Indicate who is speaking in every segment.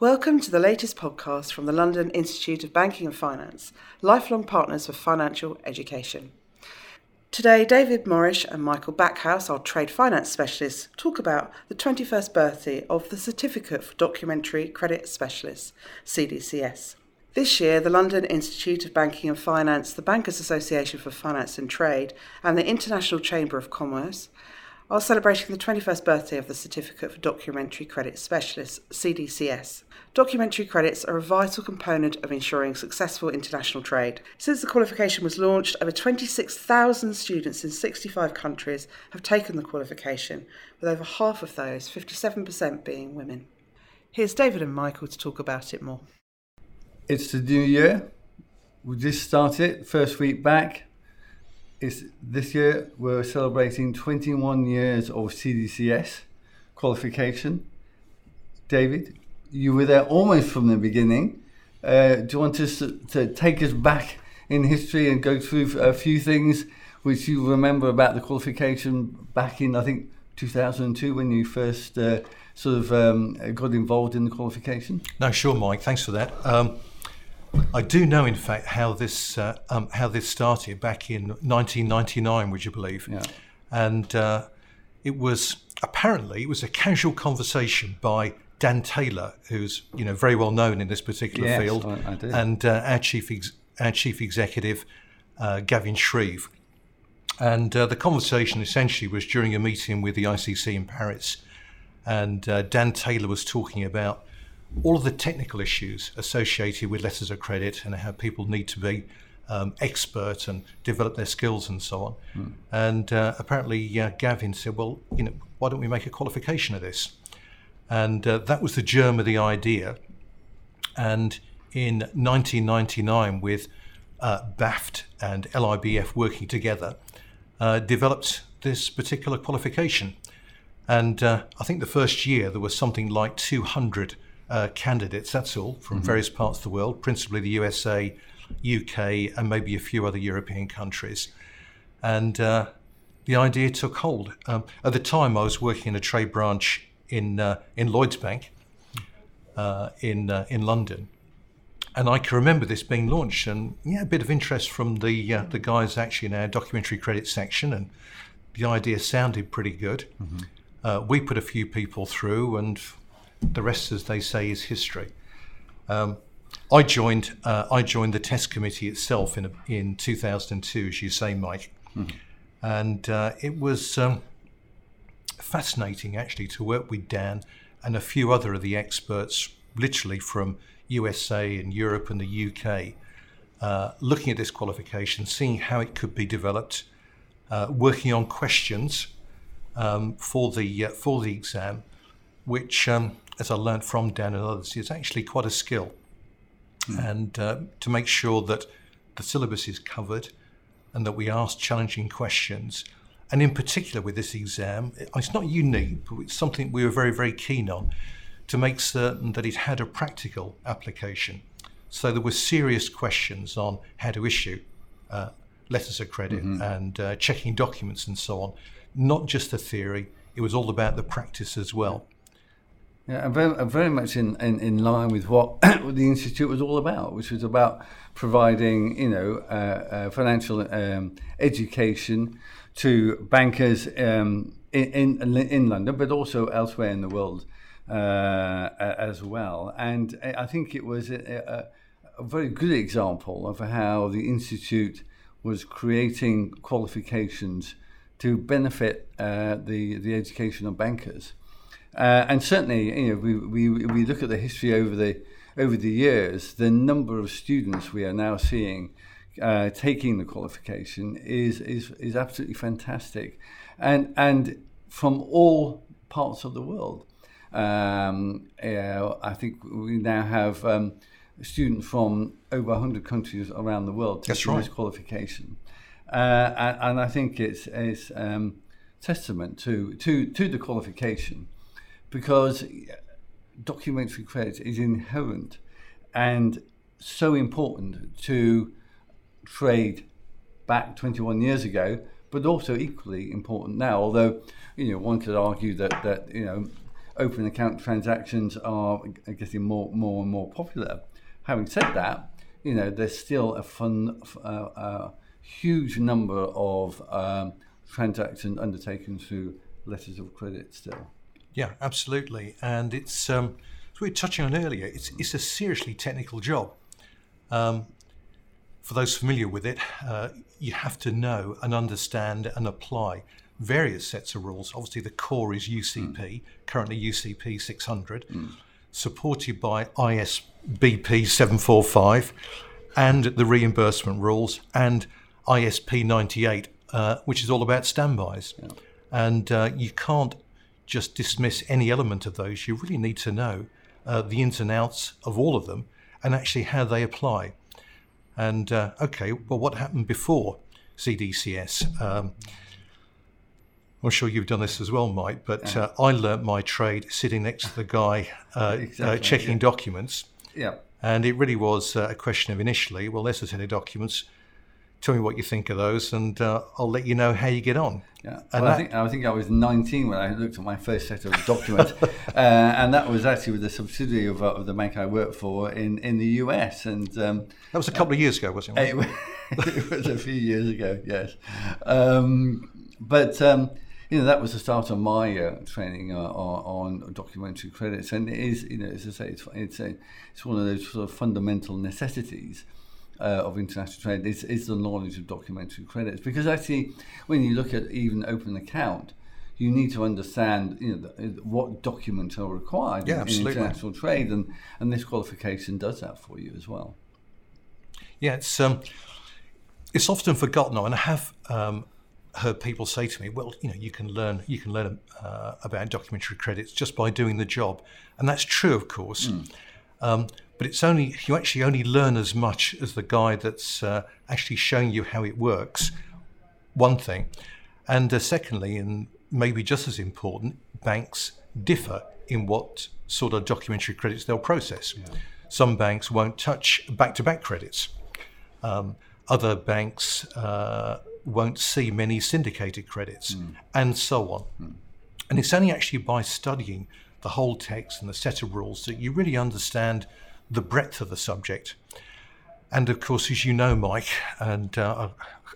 Speaker 1: Welcome to the latest podcast from the London Institute of Banking and Finance, lifelong partners for financial education. Today, David Morrish and Michael Backhouse, our trade finance specialists, talk about the 21st birthday of the Certificate for Documentary Credit Specialists, CDCS. This year, the London Institute of Banking and Finance, the Bankers Association for Finance and Trade, and the International Chamber of Commerce are celebrating the 21st birthday of the Certificate for Documentary Credit Specialists, CDCS. Documentary credits are a vital component of ensuring successful international trade. Since the qualification was launched, over 26,000 students in 65 countries have taken the qualification, with over half of those, 57%, being women. Here's David and Michael to talk about it more.
Speaker 2: It's the new year. We just started, first week back. It's, this year we're celebrating 21 years of CDCS qualification. David, you were there almost from the beginning. Uh, do you want us to, to, take us back in history and go through a few things which you remember about the qualification back in, I think, 2002 when you first uh, sort of um, got involved in the qualification?
Speaker 3: No, sure, Mike. Thanks for that. Um, I do know, in fact, how this uh, um, how this started back in 1999. Would you believe?
Speaker 2: Yeah.
Speaker 3: And uh, it was apparently it was a casual conversation by Dan Taylor, who's you know very well known in this particular
Speaker 2: yes,
Speaker 3: field,
Speaker 2: I, I do.
Speaker 3: and uh, our chief ex- our chief executive uh, Gavin Shreeve. And uh, the conversation essentially was during a meeting with the ICC in Paris, and uh, Dan Taylor was talking about all of the technical issues associated with letters of credit and how people need to be um, expert and develop their skills and so on.
Speaker 2: Hmm.
Speaker 3: And uh, apparently, uh, Gavin said, "Well, you know, why don't we make a qualification of this?" And uh, that was the germ of the idea. And in 1999, with uh, BAFT and LIBF working together, uh, developed this particular qualification. And uh, I think the first year there was something like 200 uh, candidates, that's all, from
Speaker 2: Mm-hmm.
Speaker 3: various parts of the world, principally the USA, UK, and maybe a few other European countries. And uh, the idea took hold. Um, at the time, I was working in a trade branch in uh, in Lloyds Bank uh, in uh, in London, and I can remember this being launched, and yeah, a bit of interest from the uh, the guys actually in our documentary credit section, and the idea sounded pretty good. Uh, we put a few people through, and the rest, as they say, is history. Um, I joined uh, I joined the test committee itself in in 2002, as you say, Mike, and uh, it was. Um, fascinating actually to work with Dan and a few other of the experts, literally from USA and Europe and the UK, uh, looking at this qualification, seeing how it could be developed, uh, working on questions um, for the uh, for the exam, which, um, as I learned from Dan and others, is actually quite a skill, and uh, to make sure that the syllabus is covered and that we ask challenging questions. And in particular, with this exam, it's not unique, but it's something we were very, very keen on to make certain that it had a practical application. So there were serious questions on how to issue uh, letters of credit and uh, checking documents and so on. Not just the theory, it was all about the practice as well.
Speaker 2: Yeah, and very, very much in, in, in line with what the institute was all about, which was about providing, you know, uh, uh, financial um, education to bankers um, in, in in London, but also elsewhere in the world uh, as well. And I think it was a, a, a very good example of how the institute was creating qualifications to benefit uh, the the education of bankers. Uh, and certainly, you know, we, we, we look at the history over the over the years. The number of students we are now seeing uh, taking the qualification is, is is absolutely fantastic, and and from all parts of the world. Um, uh, I think we now have um, students from over 100 countries around the world taking this qualification, uh, and, and I think it's it's um, testament to to to the qualification because documentary credit is inherent and so important to trade back 21 years ago, but also equally important now. Although, you know, one could argue that that you know open account transactions are getting more, more and more popular. Having said that, you know, there's still a fun, uh, uh, huge number of um, transactions undertaken through letters of credit still.
Speaker 3: Yeah, absolutely. And it's, um, as we were touching on earlier, it's, it's a seriously technical job. Um, for those familiar with it, uh, you have to know and understand and apply various sets of rules. Obviously, the core is UCP, mm. currently UCP 600, mm. supported by ISBP 745 and the reimbursement rules and ISP 98, uh, which is all about standbys. Yeah. And uh, you can't just dismiss any element of those. You really need to know uh, the ins and outs of all of them and actually how they apply. And uh, okay, well, what happened before CDCS? Um, I'm sure you've done this as well, Mike, but yeah. uh, I learnt my trade sitting next to the guy uh, exactly, uh, checking yeah. documents.
Speaker 2: Yeah.
Speaker 3: And it really was uh, a question of initially, well, there's a set of documents. Tell me what you think of those, and uh, I'll let you know how you get on.
Speaker 2: Yeah, well, that, I, think, I think I was 19 when I looked at my first set of documents, uh, and that was actually with a subsidiary of, of, the bank I worked for in, in the US. And um,
Speaker 3: that was a couple of years ago, wasn't it?
Speaker 2: It, it was a few years ago, yes. Um, but um, you know that was the start of my uh, training uh, on, on, documentary credits, and it is you know as I say it's it's a, it's one of those sort of fundamental necessities. Uh, of international trade is, is the knowledge of documentary credits because actually when you look at even open account you need to understand you know the, what documents are required
Speaker 3: yeah,
Speaker 2: in, in, international trade and and this qualification does that for you as well
Speaker 3: yeah it's um it's often forgotten and I have um, heard people say to me, "Well, you know, you can learn you can learn uh, about documentary credits just by doing the job," and that's true, of course. Mm. Um, but it's only you actually only learn as much as the guy that's uh, actually showing you how it works. One thing, and uh, secondly, and maybe just as important, banks differ in what sort of documentary credits they'll process. Yeah. Some banks won't touch back-to-back credits. Um, other banks uh, won't see many syndicated credits, mm. and so on. Mm. And it's only actually by studying the whole text and the set of rules that you really understand the breadth of the subject. And of course, as you know, Mike, and uh,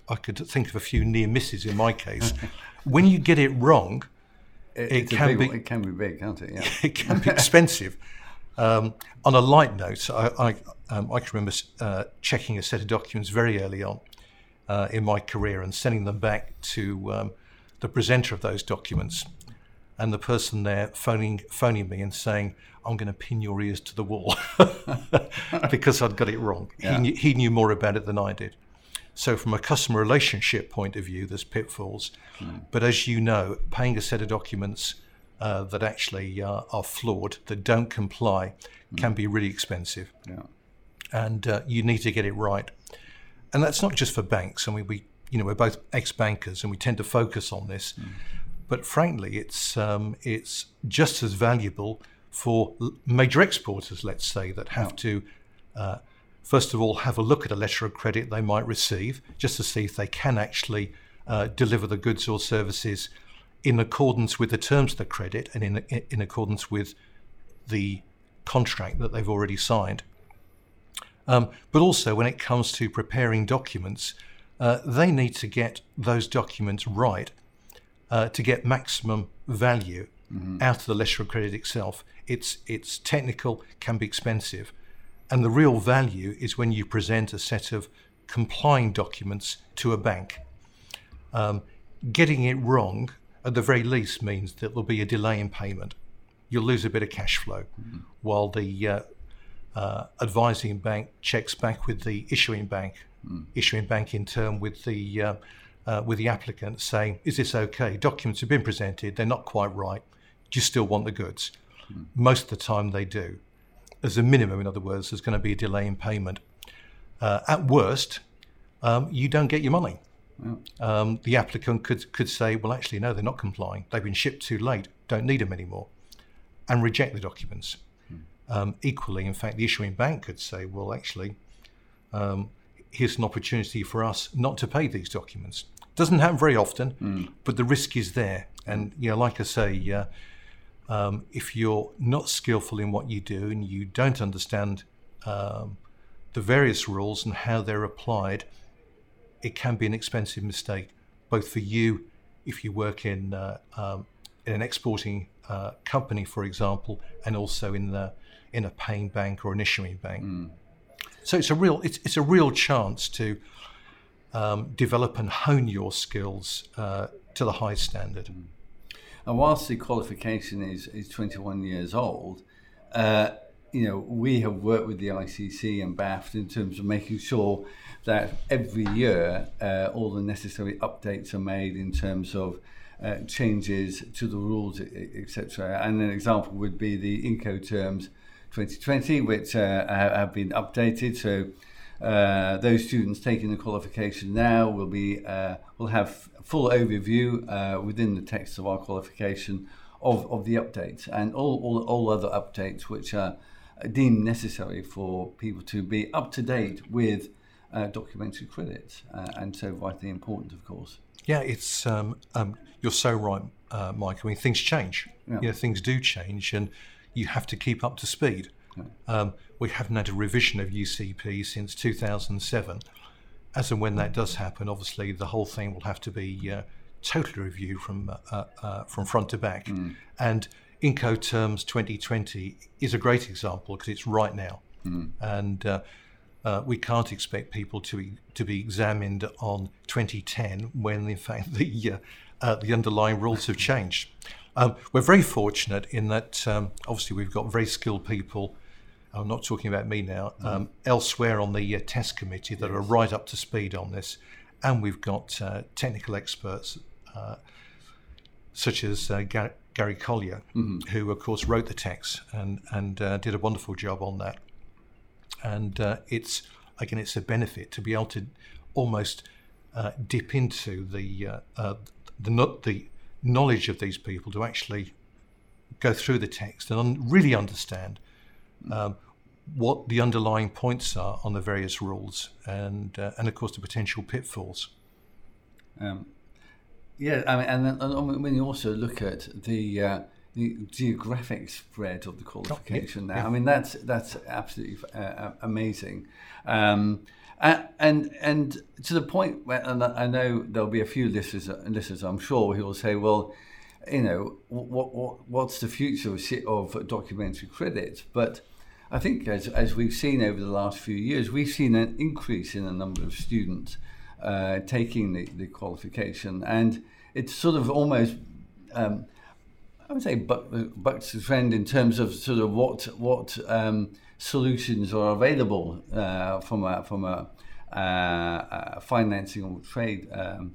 Speaker 3: I, could think of a few near misses in my case, when you get it wrong,
Speaker 2: it, it can big, be it can be big, can't it? Yeah.
Speaker 3: it can be expensive. Um, on a light note, I, I, um, I can remember uh, checking a set of documents very early on, uh, in my career and sending them back to um, the presenter of those documents and the person there phoning phoning me and saying, "I'm going to pin your ears to the wall," because I'd got it wrong. Yeah. He, knew, he knew more about it than I did. So, from a customer relationship point of view, there's pitfalls. Mm. But as you know, paying a set of documents uh, that actually uh, are flawed, that don't comply, mm. can be really expensive.
Speaker 2: Yeah.
Speaker 3: And uh, you need to get it right and that's not just for banks. I mean, we you know we're both ex-bankers, and we tend to focus on this. Mm. But frankly, it's um, it's just as valuable for major exporters, let's say, that have to. Uh, first of all, have a look at a letter of credit they might receive, just to see if they can actually uh, deliver the goods or services in accordance with the terms of the credit and in, in accordance with the contract that they've already signed. Um, but also, when it comes to preparing documents, uh, they need to get those documents right uh, to get maximum value mm-hmm. out of the letter of credit itself. It's it's technical, can be expensive, and the real value is when you present a set of complying documents to a bank. Um, getting it wrong, at the very least, means that there'll be a delay in payment. You'll lose a bit of cash flow, mm-hmm. while the uh, uh, advising bank checks back with the issuing bank, mm. issuing bank in turn with the uh, with the applicant saying, "Is this okay? Documents have been presented; they're not quite right. Do you still want the goods?" Mm. Most of the time, they do. As a minimum, in other words, there's going to be a delay in payment. Uh, at worst, um, you don't get your money. Um, the applicant could could say, "Well, actually, no, they're not complying. They've been shipped too late. Don't need them anymore," and reject the documents. Um, equally, in fact, the issuing bank could say, well, actually, um, here's an opportunity for us not to pay these documents. Doesn't happen very often, mm. but the risk is there. And, you know, like I say, uh, um, if you're not skillful in what you do and you don't understand um, the various rules and how they're applied, it can be an expensive mistake, both for you if you work in uh, um, in an exporting uh, company, for example, and also in the in a paying bank or an issuing bank. Mm. So it's a real it's, it's a real chance to um, develop and hone your skills uh, to the high standard. Mm.
Speaker 2: And whilst the qualification is, is 21 years old, uh, you know, we have worked with the ICC and BAFT in terms of making sure that every year uh, all the necessary updates are made in terms of uh, changes to the rules, etc. And an example would be the Incoterms 2020, which uh, have been updated. So uh, those students taking the qualification now will be uh, will have full overview uh, within the text of our qualification of, of the updates and all, all, all other updates which are deemed necessary for people to be up to date with uh, documentary credits uh, and so vitally important of course
Speaker 3: yeah it's um, um, you're so right uh, mike i mean things change yeah. you know things do change and you have to keep up to speed. Um, we haven't had a revision of ucp since 2007 as and when that does happen, obviously the whole thing will have to be uh, totally reviewed from uh, uh, from front to back. Mm. And Incoterms 2020 is a great example because it's right now, mm. and uh, uh, we can't expect people to be, to be examined on 2010 when in fact the uh, the underlying rules have changed. Um, we're very fortunate in that um, obviously we've got very skilled people I'm not talking about me now, mm. um, elsewhere on the uh, test committee that yes. are right up to speed on this. And we've got uh, technical experts uh, such as uh, Gar- Gary Collyer, mm-hmm. who, of course, wrote the text and, and uh, did a wonderful job on that. And uh, it's, again, it's a benefit to be able to almost dip into the, the, the knowledge of these people to actually go through the text and un- really understand um, what the underlying points are on the various rules, and uh, and of course the potential pitfalls. Um,
Speaker 2: yeah, I mean, and, and when you also look at the uh, the geographic spread of the qualification oh, yeah, now, yeah. I mean that's that's absolutely uh, uh amazing. Um, and and to the point where and I know there'll be a few listeners, listeners I'm sure, who will say, well, you know, what, what what's the future of, of documentary credits? But I think as, as we've seen over the last few years, we've seen an increase in the number of students uh, taking the, the qualification. And it's sort of almost, um, I would say, buck, bucks the trend in terms of sort of what, what um, solutions are available uh, from a, from a, uh, a financing or trade um,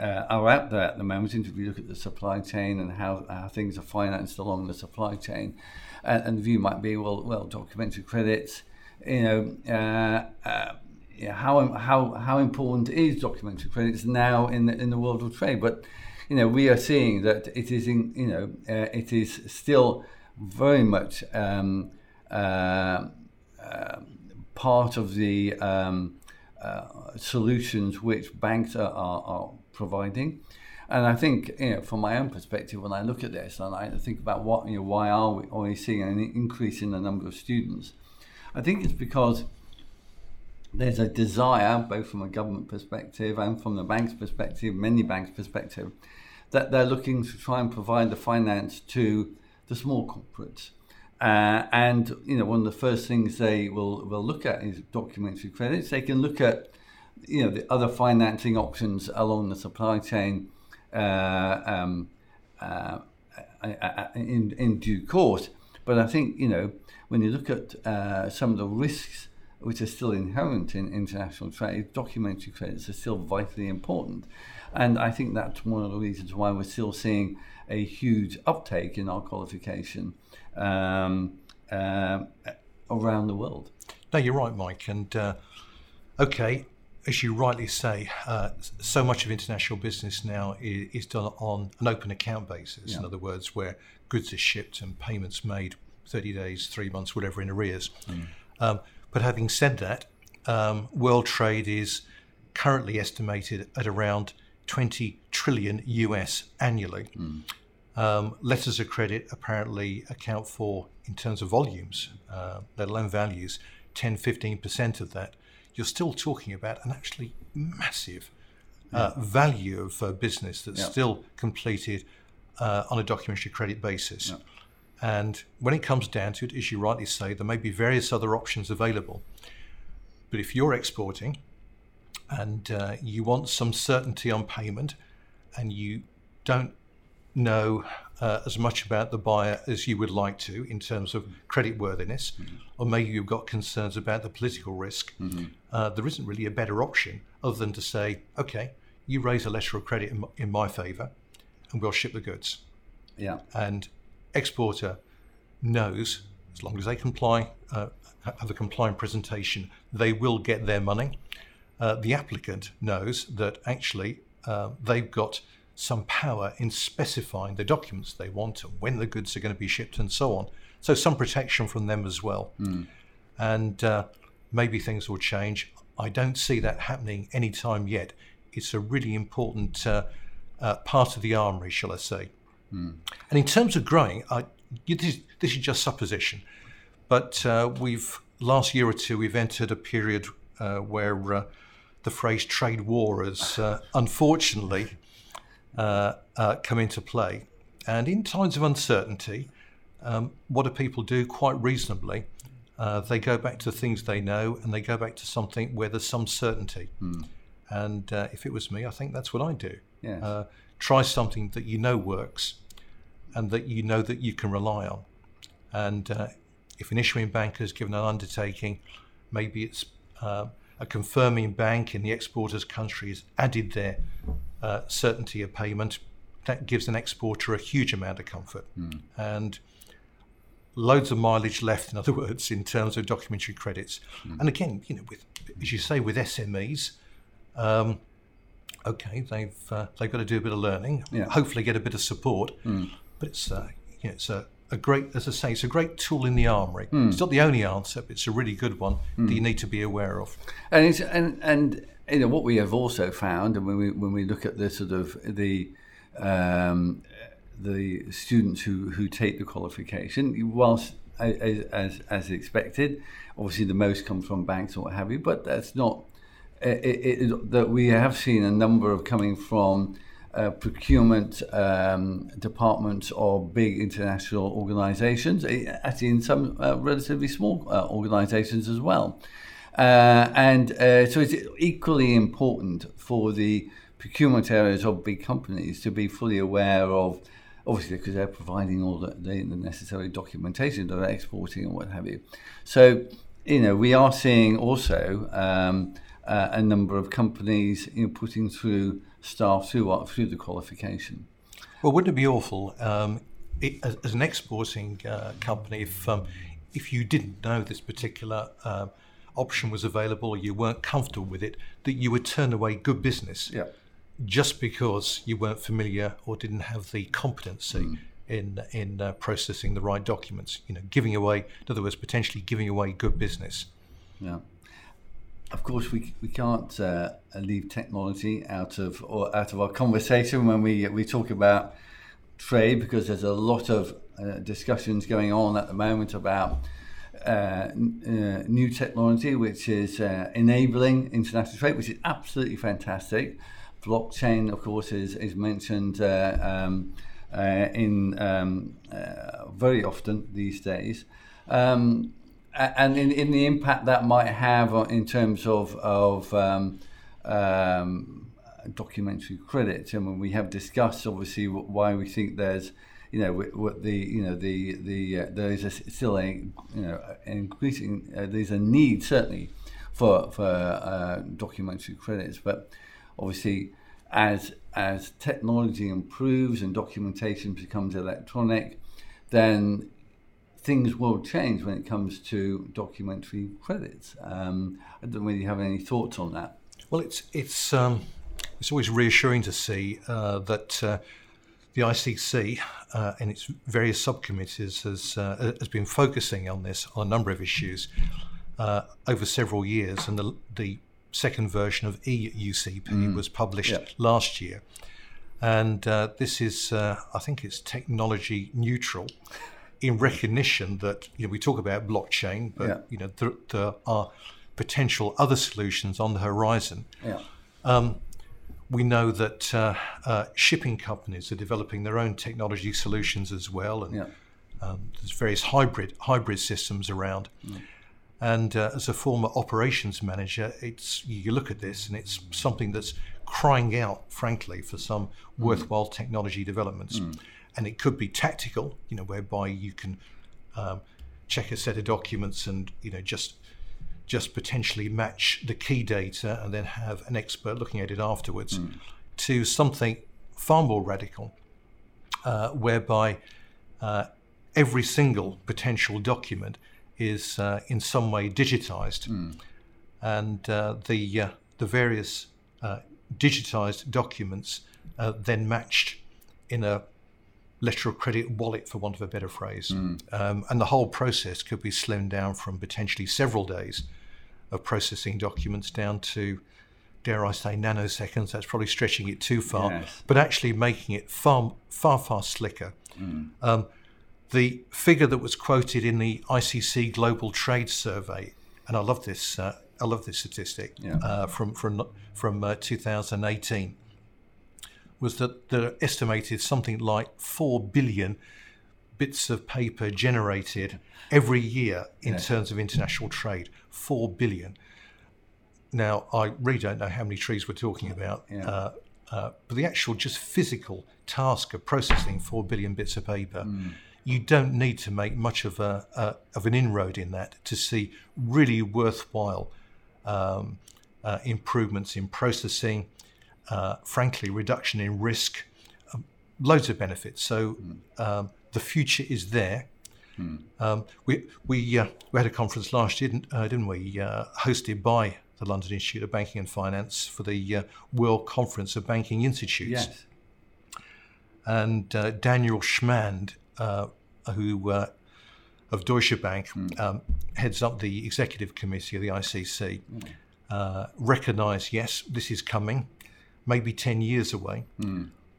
Speaker 2: uh, are out there at the moment. If you look at the supply chain and how, how things are financed along the supply chain, and, and the view might be, well, well, documentary credits, you know, uh, uh, yeah, how how how important is documentary credits now in the, in the world of trade? But you know, we are seeing that it is in you know uh, it is still very much um, uh, uh, part of the um, uh, solutions which banks are, are, are providing. And I think, you know, from my own perspective, when I look at this and I think about what, you know, why are we, we seeing an increase in the number of students? I think it's because there's a desire, both from a government perspective and from the bank's perspective, many banks' perspective, that they're looking to try and provide the finance to the small corporates. Uh, and you know, one of the first things they will will look at is documentary credits. They can look at you know the other financing options along the supply chain um, uh, in, in due course. But I think, you know, when you look at uh, some of the risks which are still inherent in international trade, documentary credits are still vitally important. And I think that's one of the reasons why we're still seeing a huge uptake in our qualification um, uh, around the world.
Speaker 3: No, you're right, Mike. And uh, okay, as you rightly say, uh, so much of international business now is, is done on an open account basis. Yeah. In other words, where goods are shipped and payments made 30 days, three months, whatever, in arrears. Mm. Um, but having said that, um, world trade is currently estimated at around 20 trillion US annually. Mm. Um, letters of credit apparently account for, in terms of volumes, uh, let alone values, 10 15% of that. You're still talking about an actually massive uh, value of uh, business that's
Speaker 2: Yeah.
Speaker 3: still completed uh, on a documentary credit basis.
Speaker 2: Yeah.
Speaker 3: And when it comes down to it, as you rightly say, there may be various other options available. But if you're exporting and uh, you want some certainty on payment and you don't know uh, as much about the buyer as you would like to in terms of credit worthiness, or maybe you've got concerns about the political risk, uh, there isn't really a better option other than to say, okay, you raise a letter of credit in my, in my favour and we'll ship the goods.
Speaker 2: Yeah.
Speaker 3: and exporter knows as long as they comply uh, have a compliant presentation they will get their money. Uh, the applicant knows that actually uh, they've got some power in specifying the documents they want and when the goods are going to be shipped and so on. So some protection from them as well. And uh, maybe things will change. I don't see that happening anytime yet. It's a really important uh, uh, part of the armory shall i say. And in terms of growing, I, this, this is just supposition, but uh, we've last year or two we've entered a period uh, where uh, the phrase trade war has uh, unfortunately uh, uh, come into play. And in times of uncertainty, um, what do people do? Quite reasonably, uh, they go back to things they know and they go back to something where there's some certainty. And uh, if it was me, I think that's what I'd do.
Speaker 2: Yes.
Speaker 3: Uh, try something that you know works and that you know that you can rely on. And uh, if an issuing bank has given an undertaking, maybe it's a confirming bank in the exporter's country has added their uh, certainty of payment. That gives an exporter a huge amount of comfort. And loads of mileage left, in other words, in terms of documentary credits. And again, you know, with as you say, with SMEs, um, okay, they've uh, they've got to do a bit of learning.
Speaker 2: Yeah.
Speaker 3: Hopefully, get a bit of support. But it's uh, you know, it's a, a great, as I say, it's a great tool in the armory. It's not the only answer, but it's a really good one that you need to be aware of.
Speaker 2: And it's, and and you know what we have also found, and when we when we look at the sort of the um, the students who who take the qualification, whilst as as, as expected, obviously the most comes from banks or what have you, but that's not. It, it, that we have seen a number of coming from uh, procurement um, departments or big international organisations, eh, actually in some uh, relatively small uh, organisations as well. Uh, and uh, so it's equally important for the procurement areas of big companies to be fully aware of, obviously, because they're providing all the, the, necessary documentation, they're exporting and what have you. So, you know, we are seeing also um, uh, a number of companies you know, putting through staff through, what- through the qualification.
Speaker 3: Well, wouldn't it be awful um, it, as, as an exporting uh, company if um, if you didn't know this particular uh, option was available or you weren't comfortable with it, that you would turn away good business just because you weren't familiar or didn't have the competency in in uh, processing the right documents. You know, giving away, in other words, potentially giving away good business.
Speaker 2: Yeah. Of course, we, we can't uh, leave technology out of or out of our conversation when we we talk about trade because there's a lot of uh, discussions going on at the moment about uh, uh, new technology which is uh, enabling international trade, which is absolutely fantastic. Blockchain, of course, is is mentioned uh, um, uh, in um, very often these days. Um, and in, in the impact that might have in terms of of um, um, documentary credit, and when we have discussed obviously why we think there's you know what the you know the the uh, there is a, still a you know increasing uh, there's a need certainly for for uh, documentary credits, but obviously as as technology improves and documentation becomes electronic, then things will change when it comes to documentary credits. Um, I don't really have any thoughts on that.
Speaker 3: Well, it's it's um, it's always reassuring to see uh, that uh, the ICC uh, and its various subcommittees has uh, has been focusing on this on a number of issues uh, over several years, and the the second version of EUCP was published
Speaker 2: Yeah.
Speaker 3: last year. And uh, this is, uh, I think it's technology neutral in recognition that, you know, we talk about blockchain, but,
Speaker 2: Yeah.
Speaker 3: you know, there, there are potential other solutions on the horizon.
Speaker 2: Yeah.
Speaker 3: We know that uh, uh, shipping companies are developing their own technology solutions as well, and
Speaker 2: Yeah.
Speaker 3: um, there's various hybrid hybrid systems around. And uh, as a former operations manager, it's you look at this and it's something that's crying out, frankly, for some worthwhile technology developments. And it could be tactical, you know, whereby you can um, check a set of documents and you know just just potentially match the key data and then have an expert looking at it afterwards, to something far more radical, uh, whereby uh, every single potential document is uh, in some way digitized, and uh, the uh, the various uh, digitized documents uh, then matched in a letter of credit wallet, for want of a better phrase, um, and the whole process could be slimmed down from potentially several days of processing documents down to. Dare I say nanoseconds? That's probably stretching it too far,
Speaker 2: Yes.
Speaker 3: but actually making it far, far, far slicker. Um, the figure that was quoted in the ICC Global Trade Survey, and I love this, uh, I love this statistic
Speaker 2: Yeah.
Speaker 3: uh, from from from uh, 2018, was that there are estimated something like four billion bits of paper generated every year in terms of international trade. Four billion. Now, I really don't know how many trees we're talking about,
Speaker 2: Yeah.
Speaker 3: uh, uh, but the actual just physical task of processing four billion bits of paper, you don't need to make much of a, a of an inroad in that to see really worthwhile um, uh, improvements in processing, uh, frankly, reduction in risk, um, loads of benefits. So um, the future is there. Um, we we uh, we had a conference last year, didn't, uh, didn't we? Uh, hosted by the London Institute of Banking and Finance for the uh, World Conference of Banking Institutes
Speaker 2: Yes.
Speaker 3: and uh, Daniel Schmand, uh, who uh, of Deutsche Bank um, heads up the executive committee of the ICC, uh, recognised yes, this is coming, maybe ten years away,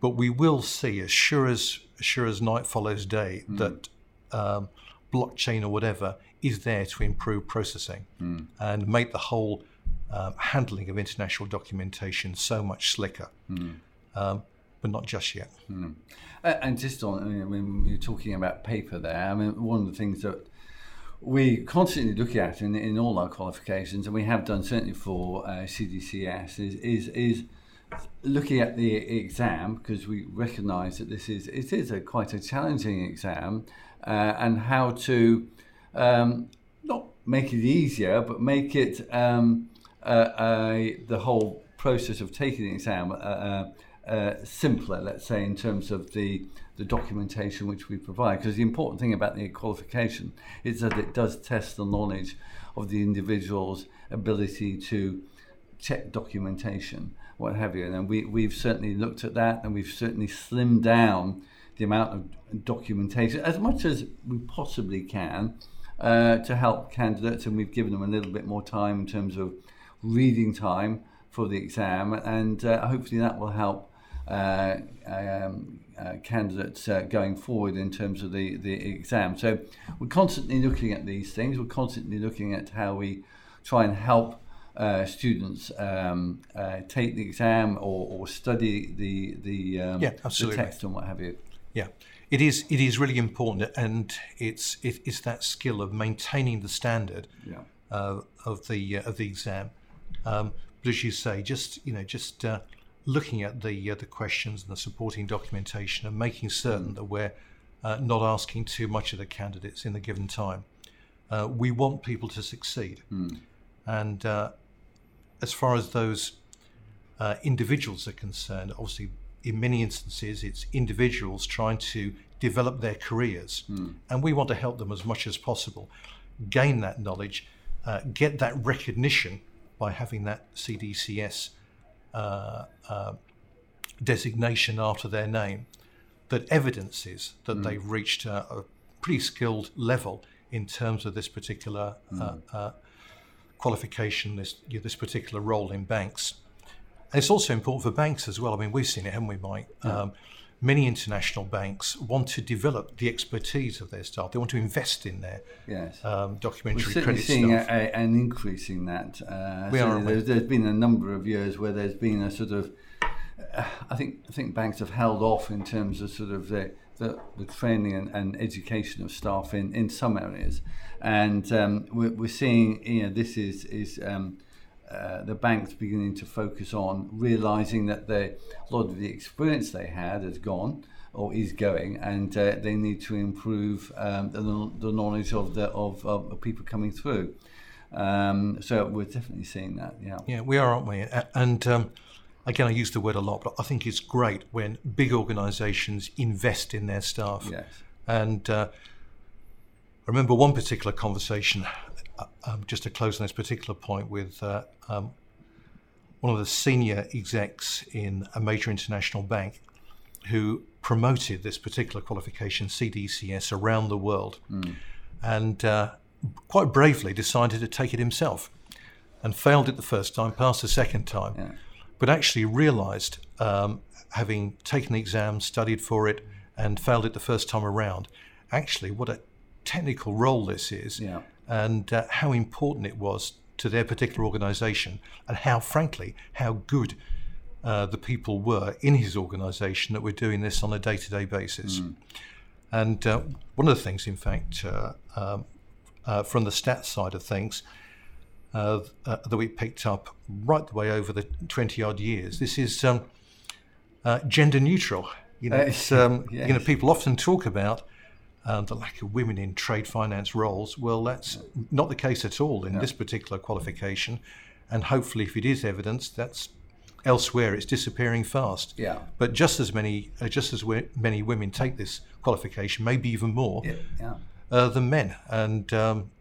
Speaker 3: but we will see as sure as as sure as night follows day that um, blockchain or whatever is there to improve processing and make the whole um, handling of international documentation so much slicker. Um, but not just yet.
Speaker 2: Uh, and just on, I mean, when you're talking about paper there, I mean, one of the things that we constantly look at in, in all our qualifications, and we have done certainly for uh, CDCS, is, is, is looking at the exam because we recognise that this is it is a quite a challenging exam, uh, and how to um, not make it easier, but make it um, uh, the whole process of taking the exam uh, uh, uh, simpler, let's say, in terms of the, the documentation which we provide. Because the important thing about the qualification is that it does test the knowledge of the individual's ability to check documentation, what have you. And we, we've certainly looked at that and we've certainly slimmed down the amount of documentation as much as we possibly can uh, to help candidates. And we've given them a little bit more time in terms of reading time for the exam. And uh, hopefully that will help uh, um, uh, candidates uh, going forward in terms of the, the exam. So we're constantly looking at these things. We're constantly looking at how we try and help uh, students um, uh, take the exam or, or study the the, um,
Speaker 3: Yeah,
Speaker 2: the text and what have you.
Speaker 3: Yeah, it is. It is really important, and it's it is that skill of maintaining the standard
Speaker 2: Yeah.
Speaker 3: uh, of the uh, of the exam. Um, but as you say, just you know, just uh, looking at the uh, the questions and the supporting documentation, and making certain that we're uh, not asking too much of the candidates in the given time. Uh, we want people to succeed, and uh, as far as those uh, individuals are concerned, obviously, in many instances, it's individuals trying to develop their careers, and we want to help them as much as possible. Gain that knowledge, uh, get that recognition by having that CDCS uh, uh, designation after their name that evidences that they've reached a, a pretty skilled level in terms of this particular uh, uh, qualification, this this particular role in banks. And it's also important for banks as well. I mean, we've seen it, haven't we, Mike? Um, many international banks want to develop the expertise of their staff. They want to invest in their
Speaker 2: Yes.
Speaker 3: um,
Speaker 2: We're certainly
Speaker 3: credit
Speaker 2: seeing a, a, an increase in that. Uh,
Speaker 3: We are,
Speaker 2: there's, there's been a number of years where there's been a sort of, uh, I think I think banks have held off in terms of sort of the the, the training and, and education of staff in, in some areas, and um, we're, we're seeing you know this is is. Um, uh, the banks beginning to focus on realizing that they, a lot of the experience they had has gone or is going, and uh, they need to improve um, the, the knowledge of the of, of people coming through. Um, so we're definitely seeing that. Yeah.
Speaker 3: Yeah, we are, aren't we? And um, again, I use the word a lot, but I think it's great when big organisations invest in their staff.
Speaker 2: Yes.
Speaker 3: And uh, I remember one particular conversation, uh, um, just to close on this particular point, with uh, um, one of the senior execs in a major international bank who promoted this particular qualification, CDCS, around the world. And uh, quite bravely decided to take it himself and failed it the first time, passed the second time,
Speaker 2: Yeah.
Speaker 3: But actually realized, um, having taken the exam, studied for it, and failed it the first time around, actually what a technical role this is
Speaker 2: Yeah.
Speaker 3: and uh, how important it was to their particular organization and how, frankly, how good uh, the people were in his organization that were doing this on a day to day basis. And uh, one of the things, in fact, uh, um, uh, from the stats side of things, uh, uh, that we picked up right the way over the 20 odd years, this is um, uh, gender neutral. You know,
Speaker 2: Uh,
Speaker 3: it's, um, you know, people often talk about um, the lack of women in trade finance roles. Well, that's not the case at all in this particular qualification. And hopefully, if it is evidence, that's elsewhere. It's disappearing fast.
Speaker 2: Yeah.
Speaker 3: But just as many, uh, just as many women take this qualification, maybe even more,
Speaker 2: Yeah. yeah.
Speaker 3: uh, than men. And um.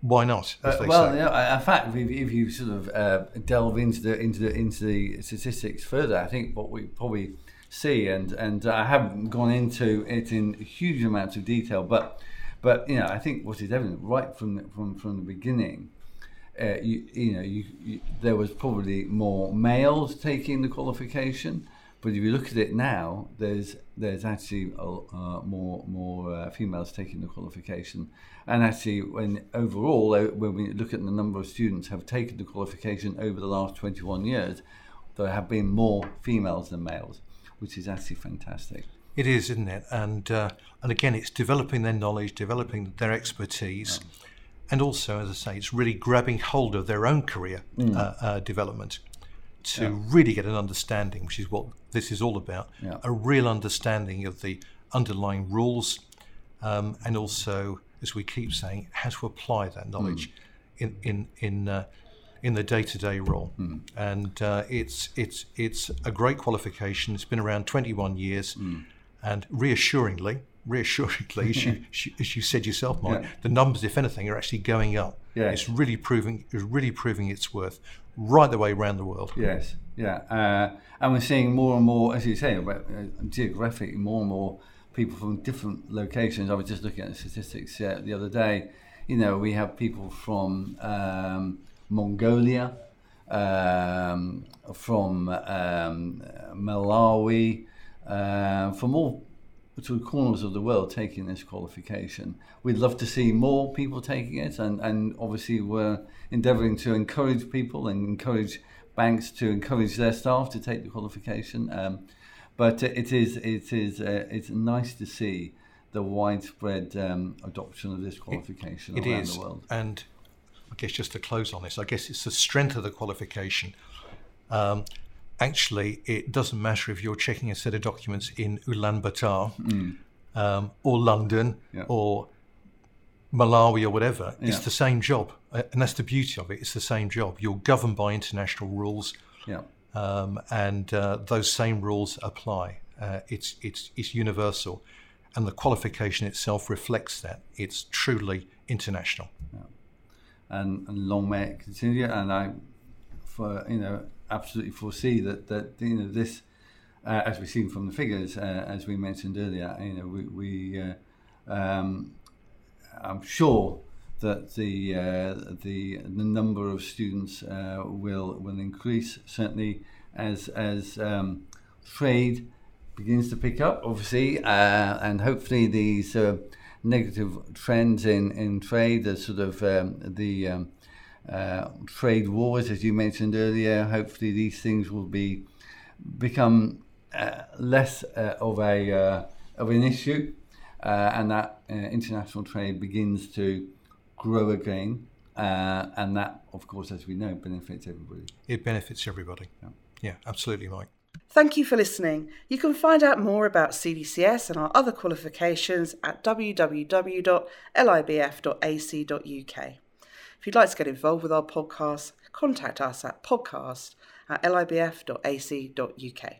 Speaker 3: Why not?
Speaker 2: Uh, well, you know, in fact, if, if you sort of uh, delve into the into the into the statistics further, I think what we probably see, and and I haven't gone into it in huge amounts of detail, but but you know, I think what is evident right from the, from from the beginning. Uh, you, you know, you, you, there was probably more males taking the qualification, but if you look at it now, there's there's actually uh, more more uh, females taking the qualification, and actually, when overall, when we look at the number of students have taken the qualification over the last 21 years, there have been more females than males, which is actually fantastic.
Speaker 3: It is, isn't it? And uh, and again, it's developing their knowledge, developing their expertise, and also, as I say, it's really grabbing hold of their own career
Speaker 2: Mm.
Speaker 3: uh, uh, development to really get an understanding, which is what this is all about.
Speaker 2: Yeah.
Speaker 3: A real understanding of the underlying rules, um, and also, as we keep saying, how to apply that knowledge in in in. Uh, in the day-to-day role, and uh, it's it's it's a great qualification. It's been around 21 years, and reassuringly, reassuringly, as, you, as you said yourself, Mike,
Speaker 2: Yeah.
Speaker 3: the numbers, if anything, are actually going up.
Speaker 2: Yeah.
Speaker 3: It's really proving it's really proving its worth right the way around the world.
Speaker 2: Yes, yeah, uh, and we're seeing more and more, as you say, uh, geographically, more and more people from different locations. I was just looking at the statistics uh, the other day. You know, we have people from um, Mongolia, um, from um, Malawi, uh, from all of corners of the world taking this qualification. We'd love to see more people taking it, and, and obviously we're endeavouring to encourage people and encourage banks to encourage their staff to take the qualification. Um, but it is it is uh, it's nice to see the widespread um, adoption of this qualification
Speaker 3: It
Speaker 2: around
Speaker 3: is,
Speaker 2: the world.
Speaker 3: and I guess just to close on this, I guess it's the strength of the qualification. Um, actually, it doesn't matter if you're checking a set of documents in Ulaanbaatar um, or London
Speaker 2: Yeah.
Speaker 3: or Malawi or whatever. It's the same job, and that's the beauty of it. It's the same job. You're governed by international rules,
Speaker 2: Yeah.
Speaker 3: um, and uh, those same rules apply. Uh, it's it's it's universal, and the qualification itself reflects that. It's truly international.
Speaker 2: and, and long may it continue. And I, for you know, absolutely foresee that that you know this, uh, as we've seen from the figures, uh, as we mentioned earlier, you know, we, we uh, um, I'm sure that the uh, the the number of students uh, will will increase. Certainly as as um, trade begins to pick up, obviously, uh, and hopefully these negative trends in, in trade, the sort of um, the um, uh, trade wars, as you mentioned earlier, hopefully these things will be become uh, less uh, of a uh, of an issue, and that international trade begins to grow again, and that, of course, as we know, benefits everybody.
Speaker 3: It benefits everybody. Yeah, yeah absolutely, Mike.
Speaker 1: Thank you for listening. You can find out more about CDCS and our other qualifications at www.libf.ac.uk. If you'd like to get involved with our podcast, contact us at podcast at libf.ac.uk.